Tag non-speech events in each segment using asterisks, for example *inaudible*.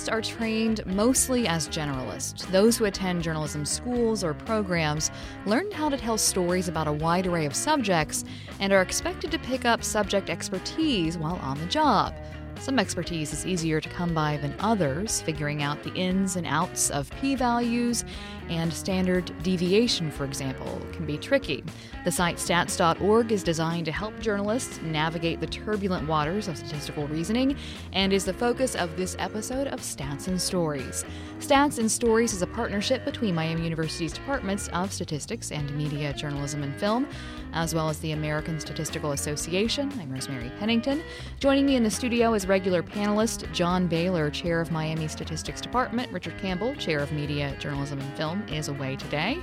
Journalists are trained mostly as generalists. Those who attend journalism schools or programs learn how to tell stories about a wide array of subjects and are expected to pick up subject expertise while on the job. Some expertise is easier to come by than others, figuring out the ins and outs of p values and standard deviation, for example, can be tricky. The site stats.org is designed to help journalists navigate the turbulent waters of statistical reasoning and is the focus of this episode of Stats and Stories. Stats and Stories is a partnership between Miami University's departments of statistics and media, journalism, and film, as well as the American Statistical Association. I'm Rosemary Pennington. Joining me in the studio is regular panelist John Bailer, chair of Miami Statistics Department, Richard Campbell, chair of media, journalism, and film is away today.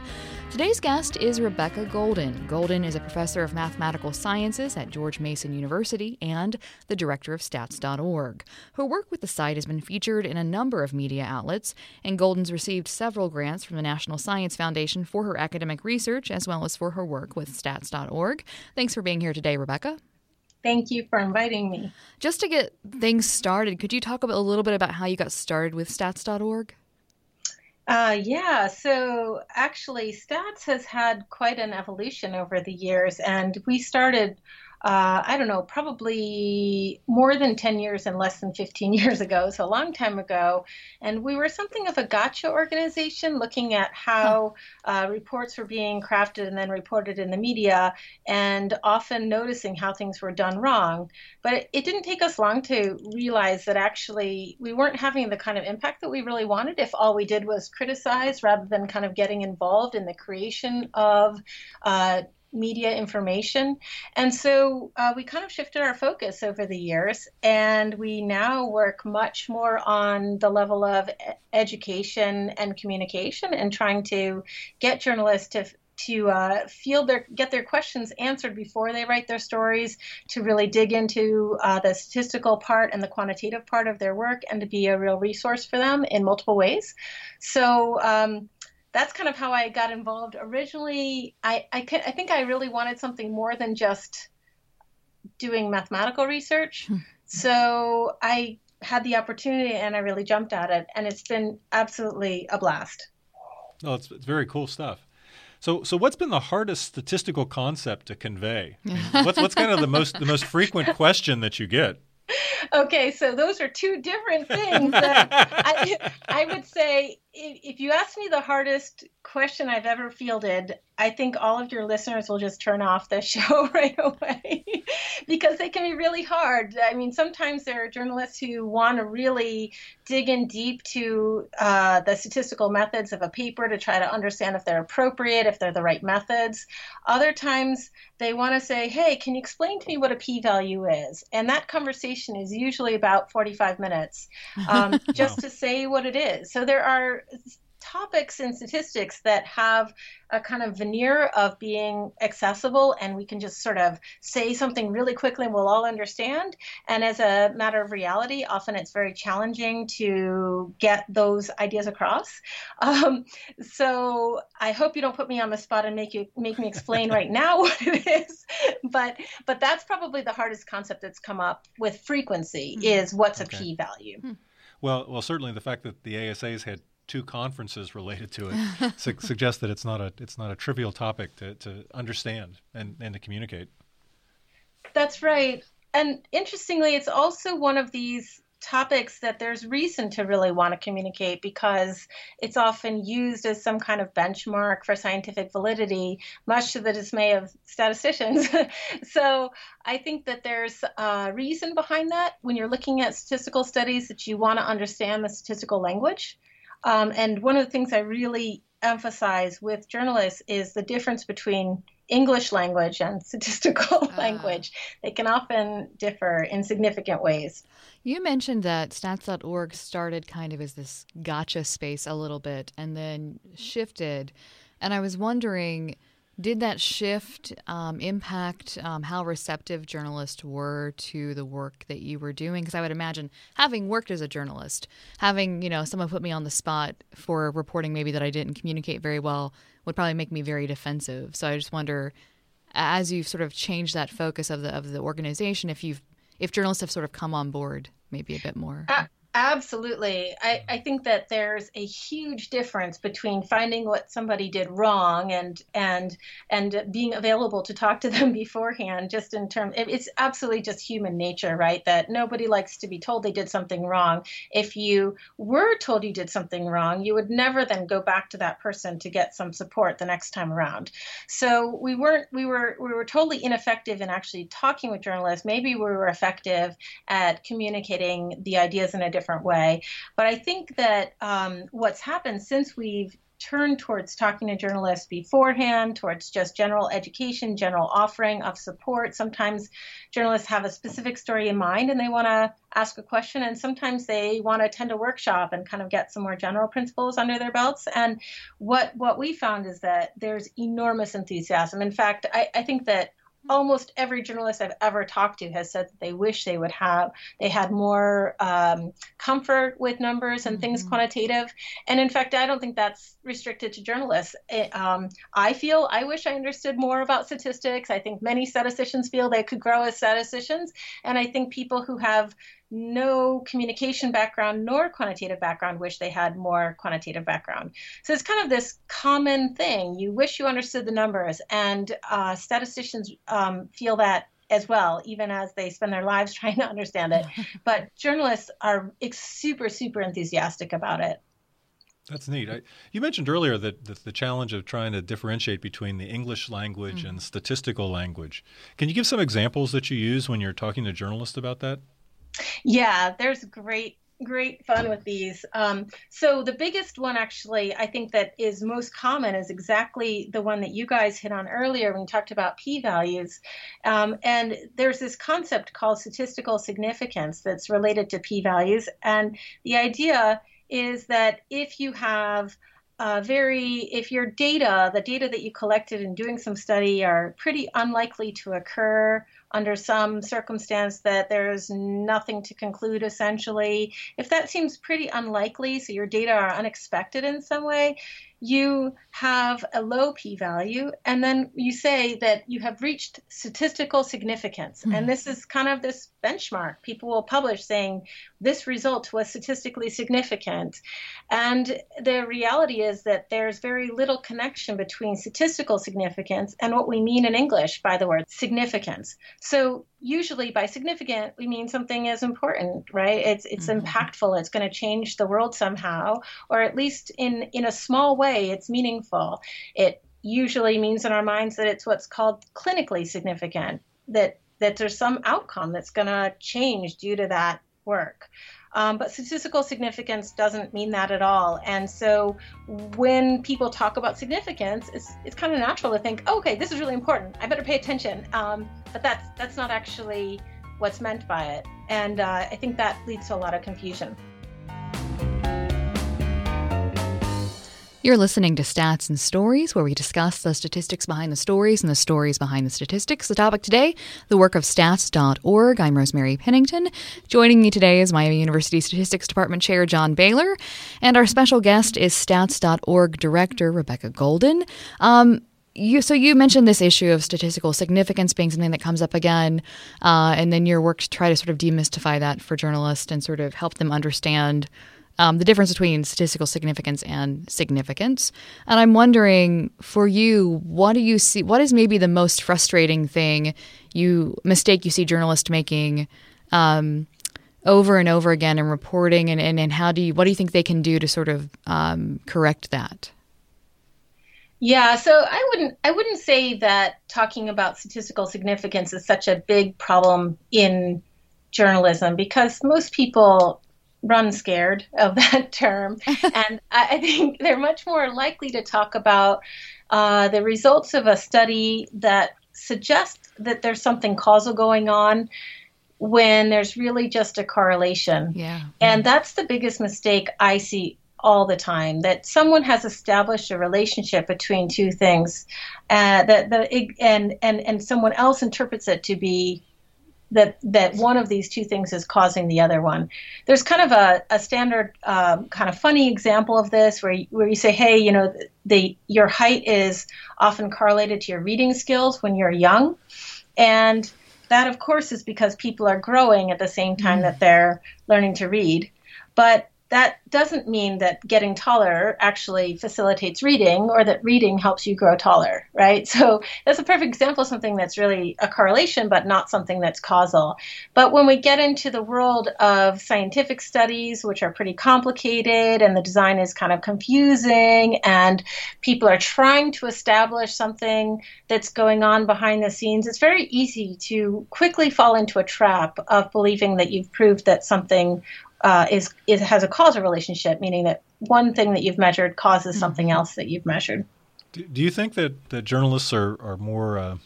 Today's guest is Rebecca Goldin. Goldin is a professor of mathematical sciences at George Mason University and the director of stats.org. Her work with the site has been featured in a number of media outlets, and Goldin's received several grants from the National Science Foundation for her academic research as well as for her work with stats.org. Thanks for being here today, Rebecca. Thank you for inviting me. Just to get things started, could you talk a little bit about how you got started with stats.org? Uh, yeah, so actually, Stats has had quite an evolution over the years, and we started uh, I don't know, probably more than 10 years and less than 15 *laughs* years ago, so a long time ago. And we were something of a gotcha organization looking at how uh, reports were being crafted and then reported in the media, and often noticing how things were done wrong. But it, it didn't take us long to realize that actually we weren't having the kind of impact that we really wanted if all we did was criticize rather than kind of getting involved in the creation of uh, media information. And so uh, we kind of shifted our focus over the years, and we now work much more on the level of education and communication and trying to get journalists to to uh, feel their get their questions answered before they write their stories, to really dig into uh, the statistical part and the quantitative part of their work, and to be a real resource for them in multiple ways. So um, that's kind of how I got involved. Originally, I, I, I think I really wanted something more than just doing mathematical research. Hmm. so I had the opportunity and I really jumped at it, and it's been absolutely a blast. Oh, it's, it's very cool stuff. So, so what's been the hardest statistical concept to convey? I *laughs* mean, what's what's kind of the most the most frequent question that you get? Okay, so those are two different things. I, I would say if you ask me the hardest question I've ever fielded, I think all of your listeners will just turn off the *laughs* show right away because they can be really hard. I mean, sometimes there are journalists who want to really dig in deep to uh, the statistical methods of a paper to try to understand if they're appropriate, if they're the right methods. Other times they want to say, hey, can you explain to me what a p value is? And that conversation is usually about 45 minutes um, *laughs* just wow. to say what it is. So there are topics in statistics that have a kind of veneer of being accessible and we can just sort of say something really quickly and we'll all understand. And as a matter of reality, often it's very challenging to get those ideas across. *laughs* Um, so I hope you don't put me on the spot and make you make me explain right now *laughs* what it is. But but that's probably the hardest concept that's come up with frequency mm-hmm. is what's okay. a p-value. Hmm. Well, well, certainly the fact that the ASA's had two conferences related to it *laughs* su- suggests that it's not a it's not a trivial topic to, to understand and, and to communicate. That's right. And interestingly, it's also one of these topics that there's reason to really want to communicate because it's often used as some kind of benchmark for scientific validity, much to the dismay of statisticians. *laughs* so I think that there's a reason behind that when you're looking at statistical studies that you want to understand the statistical language. Um, and one of the things I really emphasize with journalists is the difference between English language and *laughs* statistical uh, language. They can often differ in significant ways. You mentioned that stats.org started kind of as this gotcha space a little bit and then shifted. And I was wondering did that shift um, impact um, how receptive journalists were to the work that you were doing? Because I would imagine, having worked as a journalist, having you know someone put me on the spot for reporting maybe that I didn't communicate very well would probably make me very defensive. So I just wonder, as you've sort of changed that focus of the of the organization, if you've if journalists have sort of come on board maybe a bit more. Uh, Absolutely. I, I think that there's a huge difference between finding what somebody did wrong and and and being available to talk to *laughs* them beforehand just in terms it's absolutely just human nature, right? That nobody likes to be told they did something wrong. If you were told you did something wrong, you would never then go back to that person to get some support the next time around. So we weren't we were we were totally ineffective in actually talking with journalists. Maybe we were effective at communicating the ideas in a different way. But I think that um, what's happened since we've turned towards talking to journalists beforehand, towards just general education, general offering of support. Sometimes journalists have a specific story in mind and they want to ask a question, and sometimes they want to attend a workshop and kind of get some more general principles under their belts. And what what we found is that there's enormous enthusiasm. In fact, I, I think that almost every journalist I've ever talked to has said that they wish they would have they had more um, comfort with numbers and mm-hmm. things quantitative. And in fact, I don't think that's restricted to journalists. It, um, I feel I wish I understood more about statistics. I think many statisticians feel they could grow as statisticians, and I think people who have no communication background nor quantitative background wish they had more quantitative background. So it's kind of this common thing. You wish you understood the numbers, and uh, statisticians um, feel that as well, even as they spend their lives *laughs* trying to understand it. *laughs* but journalists are super, super enthusiastic about it. That's neat. I, you mentioned earlier that, that, the challenge of trying to differentiate between the English language mm-hmm. and statistical language. Can you give some examples that you use when you're talking to journalists about that? Yeah, there's great great fun with these. Um, so the biggest one, actually, I think that is most common is exactly the one that you guys hit on earlier when you talked about p-values. Um, and there's this concept called statistical significance that's related to p-values, and the idea is that if you have uh, very, if your data, the data that you collected in doing some study, are pretty unlikely to occur under some circumstance that there's nothing to conclude essentially, if that seems pretty unlikely, so your data are unexpected in some way, you have a low p value, and then you say that you have reached statistical significance. Mm-hmm. And this is kind of this benchmark. People will publish saying this result was statistically significant. And the reality is that there's very little connection between statistical significance and what we mean in English by the word significance. So usually by significant we mean something is important right? It's it's mm-hmm. impactful. It's going to change the world somehow or at least in in a small way it's meaningful. It usually means in our minds that it's what's called clinically significant that that there's some outcome that's going to change due to that work um, but statistical significance doesn't mean that at all. And so when people talk about significance, it's, it's kind of natural to think, oh, okay, this is really important. I better pay attention. Um, but that's, that's not actually what's meant by it. And uh, I think that leads to a lot of confusion. You're listening to Stats and Stories, where we discuss the statistics behind the stories and the stories behind the statistics. The topic today, the work of stats.org. I'm Rosemary Pennington. Joining me today is Miami University Statistics Department Chair John Bailer, and our special guest is stats.org Director Rebecca Goldin. Um, you, so you mentioned this issue of statistical significance being something that comes up again, uh, and then your work to try to sort of demystify that for journalists and sort of help them understand um, the difference between statistical significance and significance. And I'm wondering for you, what do you see? What is maybe the most frustrating thing you mistake you see journalists making um, over and over again in reporting, and, and, and how do you what do you think they can do to sort of um, correct that? Yeah, so I wouldn't I wouldn't say that talking about statistical significance is such a big problem in journalism because most people run scared of *laughs* that term. *laughs* and I think they're much more likely to talk about uh, the results of a study that suggests that there's something causal going on when there's really just a correlation. Yeah. And that's the biggest mistake I see all the time that someone has established a relationship between two things uh, that the and and and someone else interprets it to be that that one of these two things is causing the other one. There's kind of a, a standard um, kind of funny example of this where you, where you say, hey, you know, the your height is often correlated to your reading skills when you're young, and that of course is because people are growing at the same time mm. that they're learning to read. but that doesn't mean that getting taller actually facilitates reading or that reading helps you grow taller, right? So that's a perfect example of something that's really a correlation, but not something that's causal. But when we get into the world of scientific studies, which are pretty complicated and the design is kind of confusing, and people are trying to establish something that's going on behind the scenes, it's very easy to quickly fall into a trap of believing that you've proved that something uh, is it has a causal relationship, meaning that one thing that you've measured causes mm-hmm. something else that you've measured. Do, do you think that, that journalists are are more uh,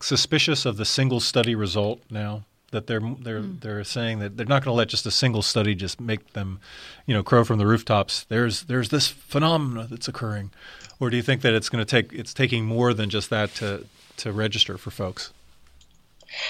suspicious of the single study result now? That they're they're mm. they're saying that they're not going to let just a single study just make them, you know, crow from the rooftops. There's there's this phenomena that's occurring, or do you think that it's going to take it's taking more than just that to to register for folks?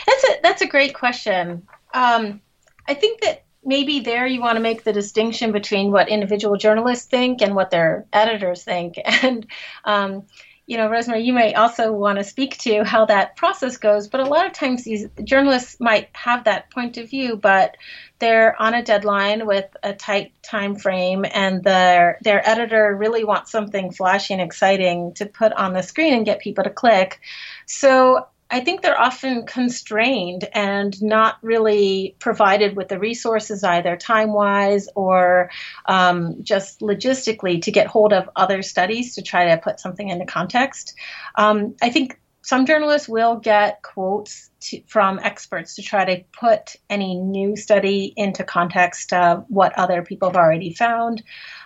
That's a that's a great question. Um, I think that maybe there you want to make the distinction between what individual journalists think and what their editors think. *laughs* And, um, you know, Rosemary, you may also want to speak to how that process goes. But a lot of times these journalists might have that point of view, but they're on a deadline with a tight time frame, and their their editor really wants something flashy and exciting to put on the screen and get people to click. So I think they're often constrained and not really provided with the resources either time wise or um, just logistically to get hold of other studies to try to put something into context. Um, I think some journalists will get quotes to, from experts to try to put any new study into context of what other people have already found.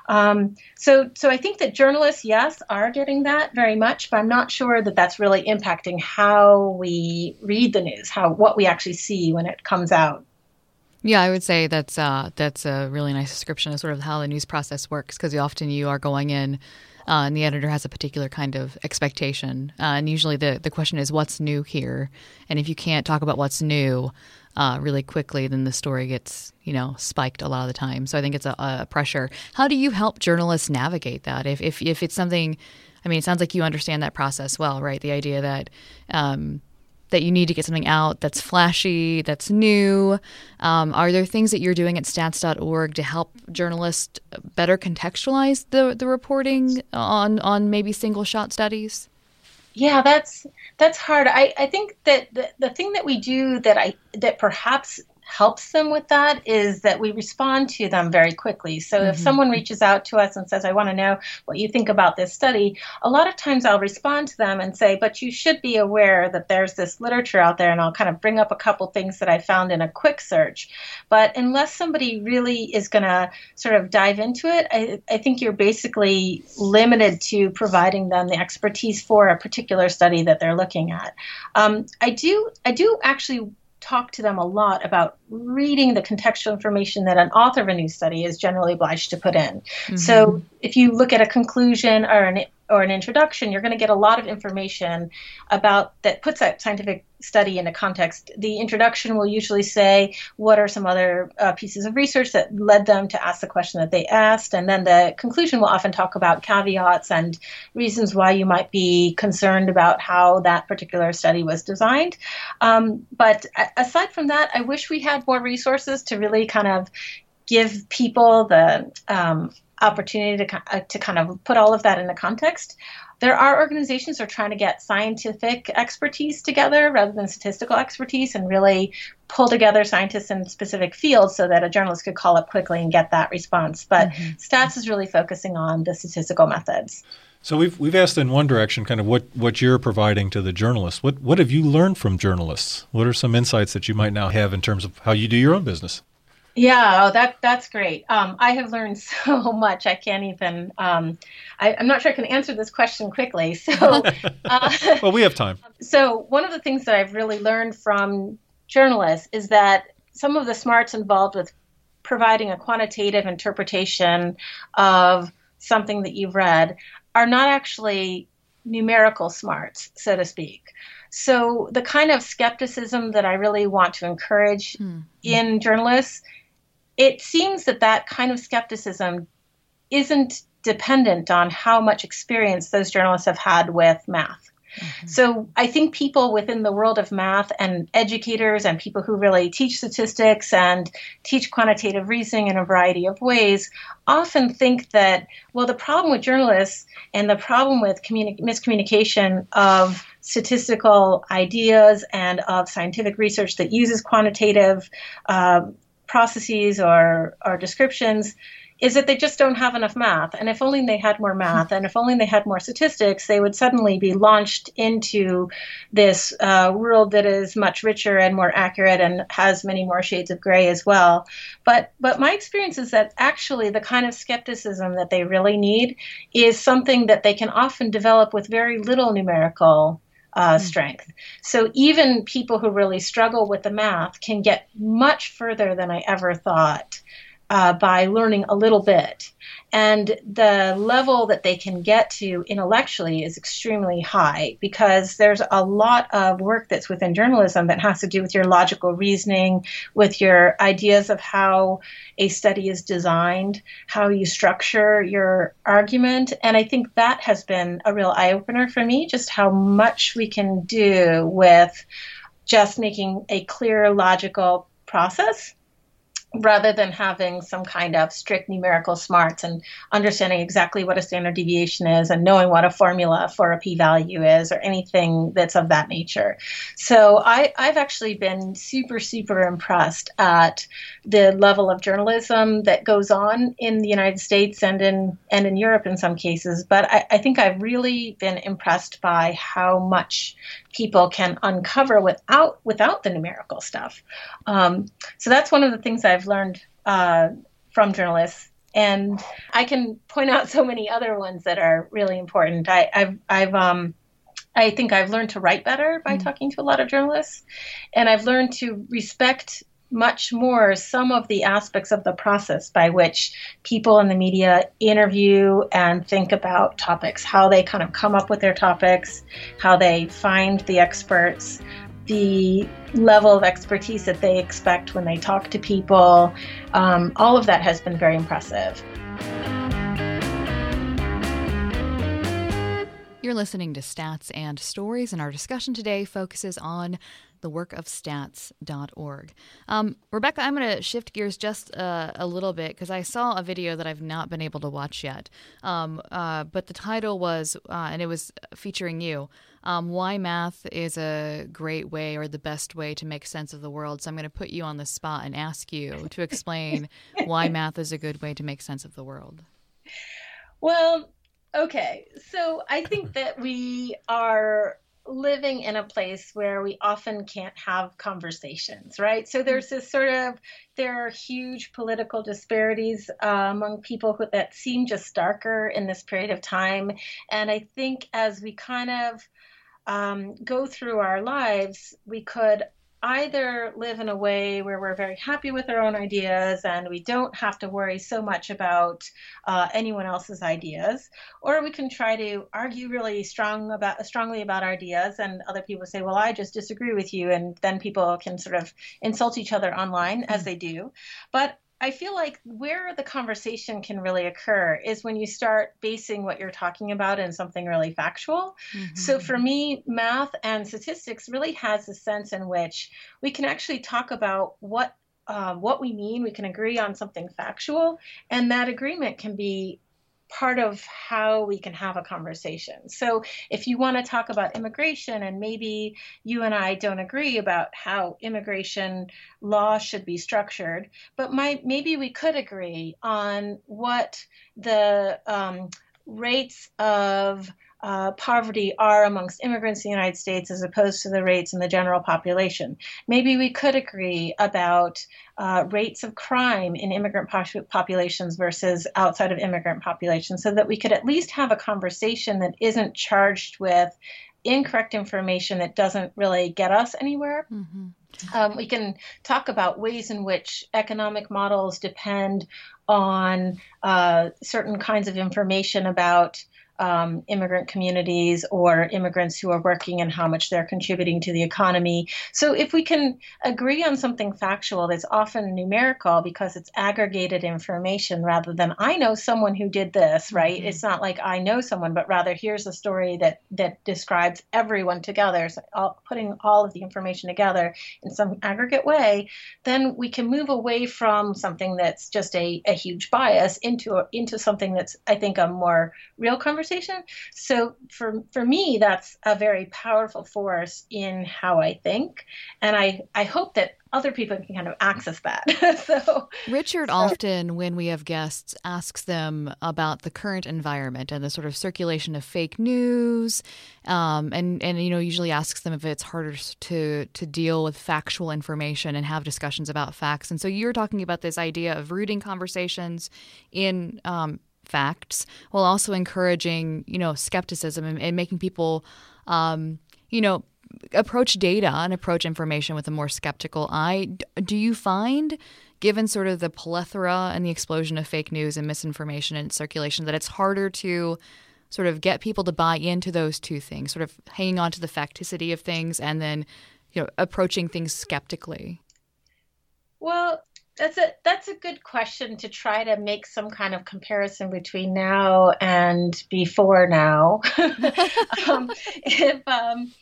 Um, so, so I think that journalists, yes, are getting that very much, but I'm not sure that that's really impacting how we read the news, how what we actually see when it comes out. Yeah, I would say that's uh, that's a really nice description of sort of how the news process works because often you are going in. Uh, and the editor has a particular kind of expectation. Uh, and usually the, the question is, what's new here? And if you can't talk about what's new, uh, really quickly, then the story gets you know spiked a lot of the time. So I think it's a, a pressure. How do you help journalists navigate that? If if if it's something, I mean, it sounds like you understand that process well, right? The idea that um, that you need to get something out that's flashy, that's new? Um, are there things that you're doing at stats.org to help journalists better contextualize the, the reporting on, on maybe single shot studies? Yeah, that's that's hard. I, I think that the, the thing that we do that I that perhaps helps them with that is that we respond to them very quickly. So mm-hmm. if someone reaches out to us and says, I want to know what you think about this study, a lot of times I'll respond to them and say, but you should be aware that there's this literature out there, and I'll kind of bring up a couple things that I found in a quick search. But unless somebody really is going to sort of dive into it, I, I think you're basically limited to providing them the expertise for a particular study that they're looking at. Um, I do, I do actually talk to them a lot about reading the contextual information that an author of a new study is generally obliged to put in. Mm-hmm. So if you look at a conclusion or an or an introduction, you're going to get a lot of information about that puts that scientific study into context. The introduction will usually say what are some other uh, pieces of research that led them to ask the question that they asked, and then the conclusion will often talk about caveats and reasons why you might be concerned about how that particular study was designed. Um, but aside from that, I wish we had more resources to really kind of give people the um, opportunity to, uh, to kind of put all of that into context. There are organizations that are trying to get scientific expertise together rather than statistical expertise and really pull together scientists in specific fields so that a journalist could call up quickly and get that response. But mm-hmm. Stats is really focusing on the statistical methods. So we've we've asked in one direction, kind of what, what you're providing to the journalists. What what have you learned from journalists? What are some insights that you might now have in terms of how you do your own business? Yeah, oh, that that's great. Um, I have learned *laughs* so much. I can't even. Um, I, am not sure I can answer this question quickly. So, *laughs* uh, well, we have time. *laughs* So, one of the things that I've really learned from journalists is that some of the smarts involved with providing a quantitative interpretation of something that you've read are not actually numerical smarts, so to speak. So, the kind of skepticism that I really want to encourage mm-hmm. in journalists it seems that that kind of skepticism isn't dependent on how much experience those journalists have had with math. Mm-hmm. So I think people within the world of math and educators and people who really teach statistics and teach quantitative reasoning in a variety of ways often think that, well, the problem with journalists and the problem with communi- miscommunication of statistical ideas and of scientific research that uses quantitative uh, processes or, or descriptions is that they just don't have enough math. And if only they had more math and if only they had more statistics, they would suddenly be launched into this uh, world that is much richer and more accurate and has many more shades of gray as well. But, but my experience is that actually the kind of skepticism that they really need is something that they can often develop with very little numerical uh, hmm. strength. So even people who really struggle with the math can get much further than I ever thought uh, by learning a little bit. And the level that they can get to intellectually is extremely high because there's a lot of work that's within journalism that has to do with your logical reasoning, with your ideas of how a study is designed, how you structure your argument. And I think that has been a real eye opener for me, just how much we can do with just making a clear, logical process rather than having some kind of strict numerical smarts and understanding exactly what a standard deviation is and knowing what a formula for a p-value is or anything that's of that nature. So I, I've actually been super, super impressed at the level of journalism that goes on in the United States and in and in Europe in some cases. But I, I think I've really been impressed by how much people can uncover without without the numerical stuff. Um, so that's one of the things I've learned uh, from journalists. And I can point out so many other ones that are really important. I, have I've um, I think I've learned to write better by mm. talking to a lot of journalists, and I've learned to respect much more some of the aspects of the process by which people in the media interview and think about topics, how they kind of come up with their topics, how they find the experts, the level of expertise that they expect when they talk to people. Um, all of that has been very impressive. You're listening to Stats and Stories, and our discussion today focuses on the work of stats.org. Um, Rebecca, I'm going to shift gears just uh, a little bit because I saw a video that I've not been able to watch yet. Um, uh, but the title was, uh, and it was featuring you, um, Why Math is a Great Way or the Best Way to Make Sense of the World. So I'm going to put you on the spot and ask you to explain *laughs* why math is a good way to make sense of the world. Well, okay. So I think that we are living in a place where we often can't have conversations, right? So there's this sort of there are huge political disparities uh, among people who, that seem just darker in this period of time, and I think as we kind of um, go through our lives, we could either live in a way where we're very happy with our own ideas and we don't have to worry so much about uh, anyone else's ideas, or we can try to argue really strong about strongly about ideas, and other people say, "Well, I just disagree with you," and then people can sort of insult each other online as mm. they do. But I feel like where the conversation can really occur is when you start basing what you're talking about in something really factual. Mm-hmm. So for me, math and statistics really has a sense in which we can actually talk about what uh, what we mean. We can agree on something factual, and that agreement can be part of how we can have a conversation. So if you want to talk about immigration and maybe you and I don't agree about how immigration law should be structured, but my, maybe we could agree on what the um, rates of uh, poverty are amongst immigrants in the United States as opposed to the rates in the general population. Maybe we could agree about uh, rates of crime in immigrant populations versus outside of immigrant populations so that we could at least have a conversation that isn't charged with incorrect information that doesn't really get us anywhere. Mm-hmm. Um, we can talk about ways in which economic models depend on uh, certain kinds of information about um, immigrant communities or immigrants who are working and how much they're contributing to the economy. So, if we can agree on something factual that's often numerical because it's aggregated information rather than I know someone who did this, right? Mm-hmm. It's not like I know someone, but rather here's a story that that describes everyone together, so all, putting all of the information together in some aggregate way, then we can move away from something that's just a, a huge bias into a, into something that's I think a more real conversation conversation. So for for me, that's a very powerful force in how I think, and I I hope that other people can kind of access that. *laughs* so Richard so. often, when we have guests, asks them about the current environment and the sort of circulation of fake news, um, and and you know usually asks them if it's harder to to deal with factual information and have discussions about facts. And so you're talking about this idea of rooting conversations in um, facts while also encouraging, you know, skepticism and, and making people, um, you know, approach data and approach information with a more skeptical eye. Do you find, given sort of the plethora and the explosion of fake news and misinformation and circulation, that it's harder to sort of get people to buy into those two things, sort of hanging on to the facticity of things and then, you know, approaching things skeptically? Well, that's a that's a good question to try to make some kind of comparison between now and before now. *laughs* um, if um,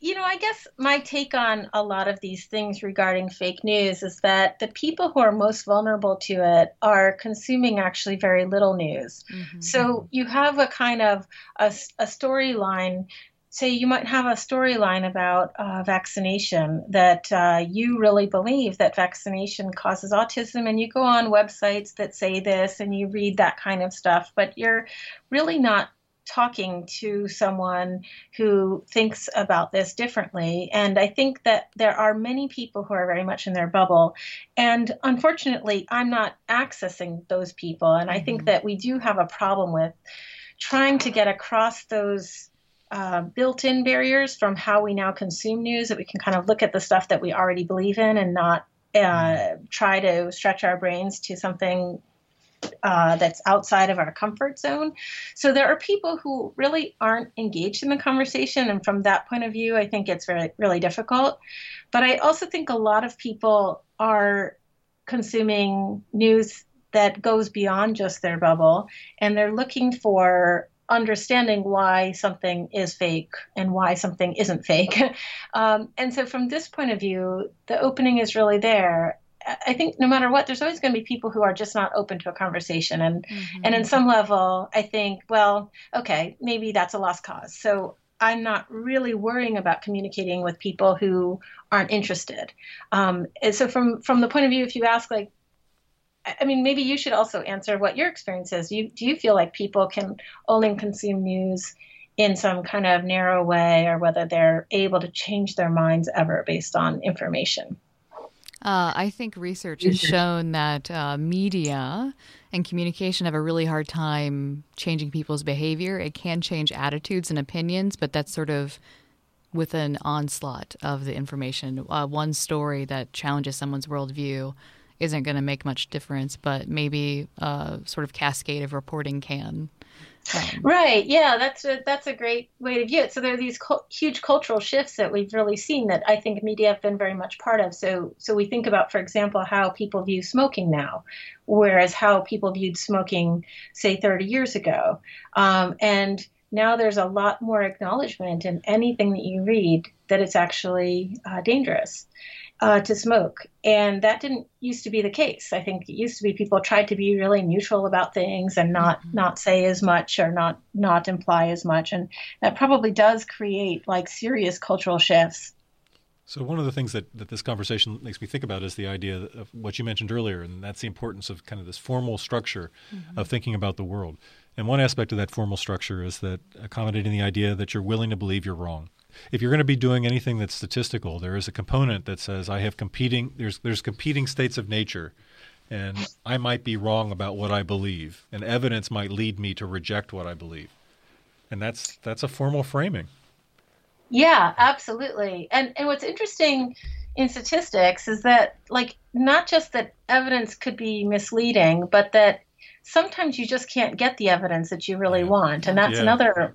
you know, I guess my take on a lot of these things regarding fake news is that the people who are most vulnerable to it are consuming actually very little news. Mm-hmm. So you have a kind of a, a storyline say you might have a storyline about uh, vaccination that uh, you really believe that vaccination causes autism, and you go on websites that say this and you read that kind of stuff, but you're really not talking to someone who thinks about this differently. And I think that there are many people who are very much in their bubble. And unfortunately, I'm not accessing those people. And I think mm-hmm. that we do have a problem with trying to get across those uh, built-in barriers from how we now consume news that we can kind of look at the stuff that we already believe in and not uh, try to stretch our brains to something uh, that's outside of our comfort zone. So there are people who really aren't engaged in the conversation, and from that point of view, I think it's very really difficult. But I also think a lot of people are consuming news that goes beyond just their bubble, and they're looking for understanding why something is fake and why something isn't fake. *laughs* Um, and so, from this point of view, the opening is really there. I think no matter what, there's always going to be people who are just not open to a conversation, and mm-hmm. and in some level, I think, well, okay, maybe that's a lost cause. So I'm not really worrying about communicating with people who aren't interested. Um, and so from from the point of view, if you ask like, I mean, maybe you should also answer what your experience is. You, do you feel like people can only consume news in some kind of narrow way, or whether they're able to change their minds ever based on information? Uh, I think research has shown that uh, media and communication have a really hard time changing people's behavior. It can change attitudes and opinions, but that's sort of with an onslaught of the information. Uh, one story that challenges someone's worldview isn't going to make much difference, but maybe a sort of cascade of reporting can. Um, right. Yeah, that's a, that's a great way to view it. So there are these huge cultural shifts that we've really seen that I think media have been very much part of. So so we think about, for example, how people view smoking now, whereas how people viewed smoking, say, 30 years ago, um, and now there's a lot more acknowledgement in anything that you read that it's actually uh, dangerous uh, to smoke. And that didn't used to be the case. I think it used to be people tried to be really neutral about things and not mm-hmm. not say as much or not not imply as much. And that probably does create like serious cultural shifts. So one of the things that, that this conversation makes me think about is the idea of what you mentioned earlier, and that's the importance of kind of this formal structure mm-hmm. of thinking about the world. And one aspect of that formal structure is that accommodating the idea that you're willing to believe you're wrong if you're going to be doing anything that's statistical, there is a component that says I have competing there's there's competing states of nature and I might be wrong about what I believe and evidence might lead me to reject what I believe. And that's that's a formal framing. Yeah, absolutely. And and what's interesting in statistics is that like not just that evidence could be misleading, but that sometimes you just can't get the evidence that you really want, and that's yeah. another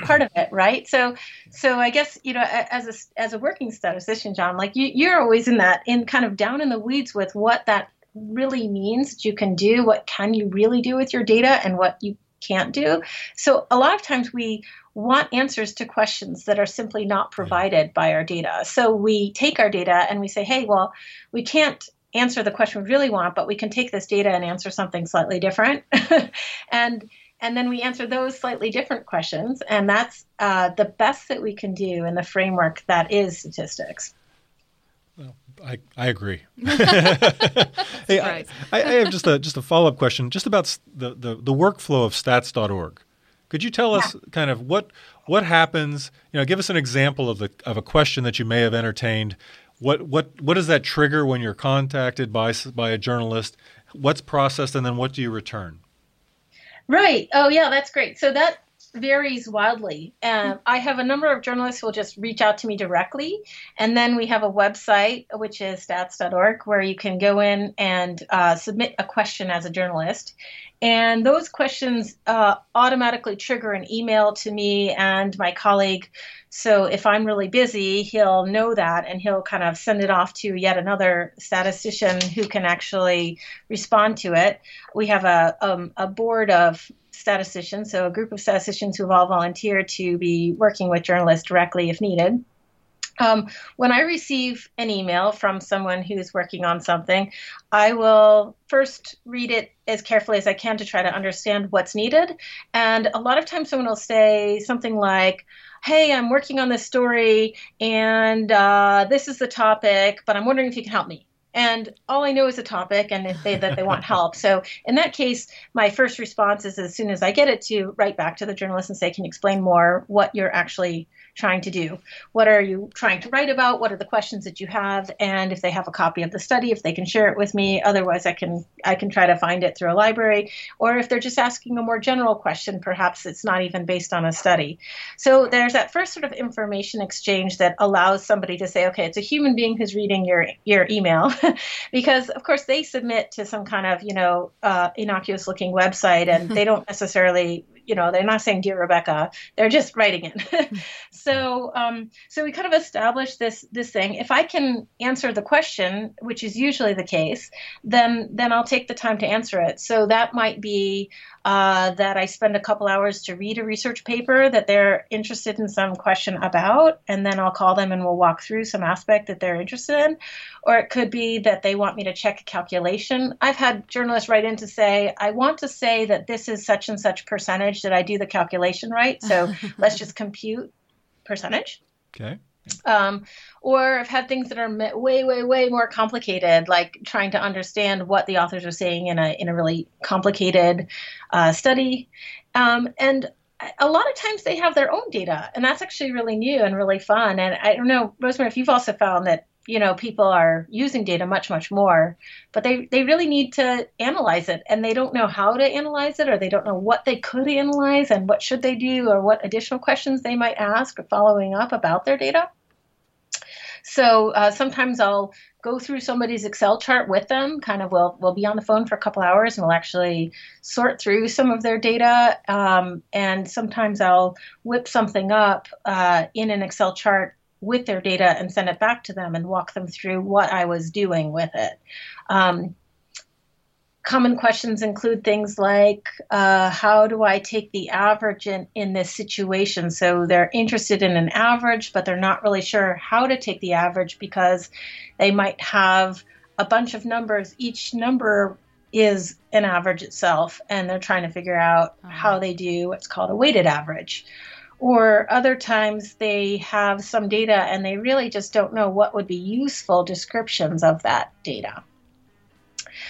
part of it right? So so i guess you know as a as a working statistician john like you you're always in that in kind of down in the weeds with what that really means that you can do what can you really do with your data and what you can't do. So a lot of times we want answers to questions that are simply not provided by our data. So we take our data and we say hey well we can't answer the question we really want but we can take this data and answer something slightly different. *laughs* And and then we answer those slightly different questions and that's uh, the best that we can do in the framework that is statistics well, I, I agree. *laughs* *laughs* hey, I, I, have just a just a follow up question, just about the, the, the workflow of stats.org. Could you tell us yeah. kind of what what happens? You know, give us an example of the of a question that you may have entertained. What what what does that trigger when you're contacted by by a journalist? What's processed, and then what do you return? Right. Oh, yeah, that's great. So that varies wildly. Um, I have a number of journalists who will just reach out to me directly. And then we have a website, which is stats.org, where you can go in and uh, submit a question as a journalist. And those questions uh, automatically trigger an email to me and my colleague. So if I'm really busy, he'll know that and he'll kind of send it off to yet another statistician who can actually respond to it. We have a, um, a board of statisticians, so a group of statisticians who've all volunteered to be working with journalists directly if needed. Um, when I receive an email from someone who's working on something, I will first read it as carefully as I can to try to understand what's needed. And a lot of times, someone will say something like, Hey, I'm working on this story and uh, this is the topic, but I'm wondering if you can help me and all I know is a topic and if they that they want *laughs* help. So in that case, my first response is as soon as I get it to write back to the journalist and say, Can you explain more what you're actually trying to do? What are you trying to write about? What are the questions that you have? And if they have a copy of the study, if they can share it with me. Otherwise, I can I can try to find it through a library. Or if they're just asking a more general question, perhaps it's not even based on a study. So there's that first sort of information exchange that allows somebody to say, okay, it's a human being who's reading your your email, *laughs* because of course they submit to some kind of you know uh, innocuous looking website and *laughs* they don't necessarily you know they're not saying dear rebecca they're just writing it *laughs* so um, so we kind of established this this thing if i can answer the question which is usually the case then then i'll take the time to answer it so that might be uh, that I spend a couple hours to read a research paper that they're interested in some question about, and then I'll call them and we'll walk through some aspect that they're interested in. Or it could be that they want me to check a calculation. I've had journalists write in to say, I want to say that this is such and such percentage. Did I do the calculation right? So *laughs* let's just compute percentage. Okay. Um, or I've had things that are way, way, way more complicated, like trying to understand what the authors are saying in a in a really complicated uh, study. Um, and a lot of times they have their own data, and that's actually really new and really fun. And I don't know, Rosemary, if you've also found that you know people are using data much much more but they they really need to analyze it and they don't know how to analyze it or they don't know what they could analyze and what should they do or what additional questions they might ask or following up about their data. So uh, sometimes i'll go through somebody's excel chart with them kind of we'll, we'll be on the phone for a couple hours and we'll actually sort through some of their data um, and sometimes i'll whip something up uh, in an excel chart with their data and send it back to them and walk them through what I was doing with it. Um, common questions include things like uh, how do I take the average in, in this situation? So they're interested in an average, but they're not really sure how to take the average because they might have a bunch of numbers. Each number is an average itself, and they're trying to figure out uh-huh. how they do what's called a weighted average. Or other times they have some data and they really just don't know what would be useful descriptions of that data.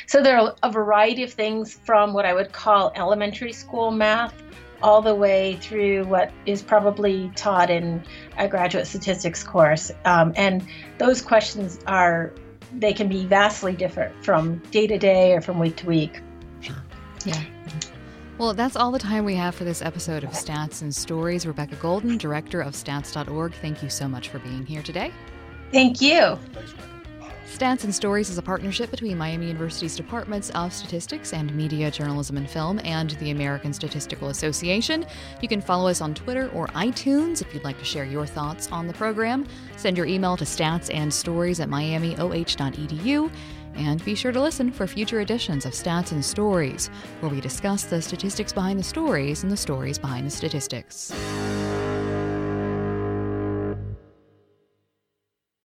So there are a variety of things from what I would call elementary school math all the way through what is probably taught in a graduate statistics course. Um, and those questions are, they can be vastly different from day to day or from week to week. Sure. Yeah. Well, that's all the time we have for this episode of Stats and Stories. Rebecca Goldin, director of stats.org, thank you so much for being here today. Thank you. Stats and Stories is a partnership between Miami University's Departments of Statistics and Media, Journalism, and Film and the American Statistical Association. You can follow us on Twitter or iTunes if you'd like to share your thoughts on the program. Send your email to statsandstories at miamioh.edu. And be sure to listen for future editions of Stats and Stories, where we discuss the statistics behind the stories and the stories behind the statistics.